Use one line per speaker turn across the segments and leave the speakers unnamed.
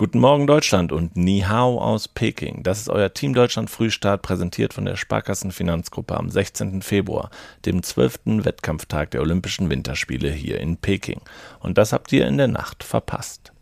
Guten Morgen Deutschland und Ni Hao aus Peking. Das ist euer Team Deutschland Frühstart, präsentiert von der Sparkassen Finanzgruppe am 16. Februar, dem 12. Wettkampftag der Olympischen Winterspiele hier in Peking. Und das habt ihr in der Nacht verpasst.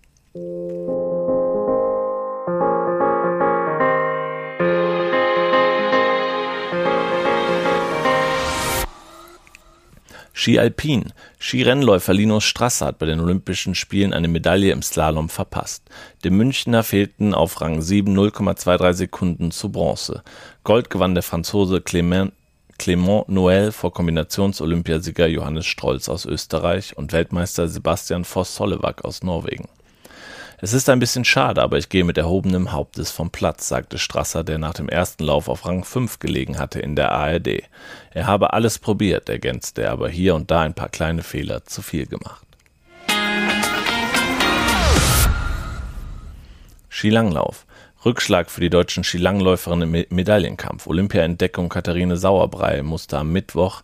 Ski Alpin. Skirennläufer Linus Strasser hat bei den Olympischen Spielen eine Medaille im Slalom verpasst. Dem Münchner fehlten auf Rang 7 0,23 Sekunden zu Bronze. Gold gewann der Franzose Clement Clément Noël vor Kombinations-Olympiasieger Johannes Strolz aus Österreich und Weltmeister Sebastian Voss-Sollewack aus Norwegen. Es ist ein bisschen schade, aber ich gehe mit erhobenem Hauptes vom Platz, sagte Strasser, der nach dem ersten Lauf auf Rang 5 gelegen hatte in der ARD. Er habe alles probiert, ergänzte er, aber hier und da ein paar kleine Fehler zu viel gemacht. Skilanglauf. Rückschlag für die deutschen Skilangläuferinnen im Medaillenkampf. Olympiaentdeckung Katharine Sauerbrei musste am Mittwoch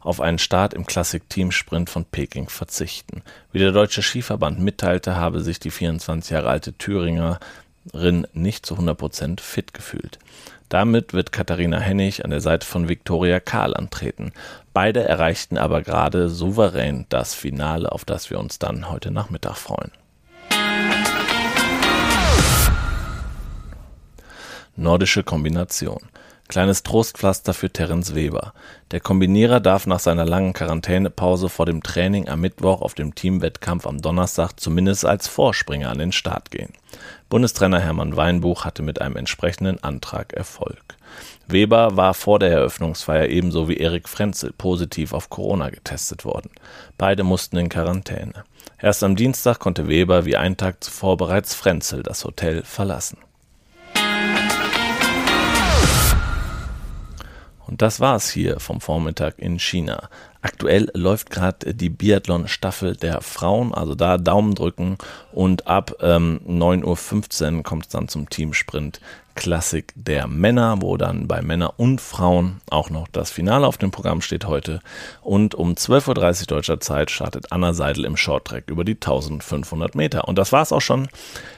auf einen Start im Klassik-Teamsprint von Peking verzichten. Wie der Deutsche Skiverband mitteilte, habe sich die 24 Jahre alte Thüringerin nicht zu 100% fit gefühlt. Damit wird Katharina Hennig an der Seite von Viktoria Kahl antreten. Beide erreichten aber gerade souverän das Finale, auf das wir uns dann heute Nachmittag freuen. Nordische Kombination. Kleines Trostpflaster für Terence Weber. Der Kombinierer darf nach seiner langen Quarantänepause vor dem Training am Mittwoch auf dem Teamwettkampf am Donnerstag zumindest als Vorspringer an den Start gehen. Bundestrainer Hermann Weinbuch hatte mit einem entsprechenden Antrag Erfolg. Weber war vor der Eröffnungsfeier ebenso wie Erik Frenzel positiv auf Corona getestet worden. Beide mussten in Quarantäne. Erst am Dienstag konnte Weber wie einen Tag zuvor bereits Frenzel das Hotel verlassen. Das war's hier vom Vormittag in China. Aktuell läuft gerade die Biathlon-Staffel der Frauen, also da Daumen drücken und ab ähm, 9.15 Uhr kommt es dann zum Teamsprint Klassik der Männer, wo dann bei Männer und Frauen auch noch das Finale auf dem Programm steht heute. Und um 12.30 Uhr deutscher Zeit startet Anna Seidel im Shorttrack über die 1500 Meter. Und das war's auch schon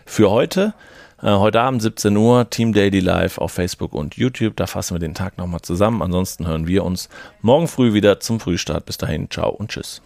für heute. Äh, heute Abend 17 Uhr, Team Daily Live auf Facebook und YouTube. Da fassen wir den Tag nochmal zusammen. Ansonsten hören wir uns morgen früh wieder zum Frühstart. Bis dahin, ciao und tschüss.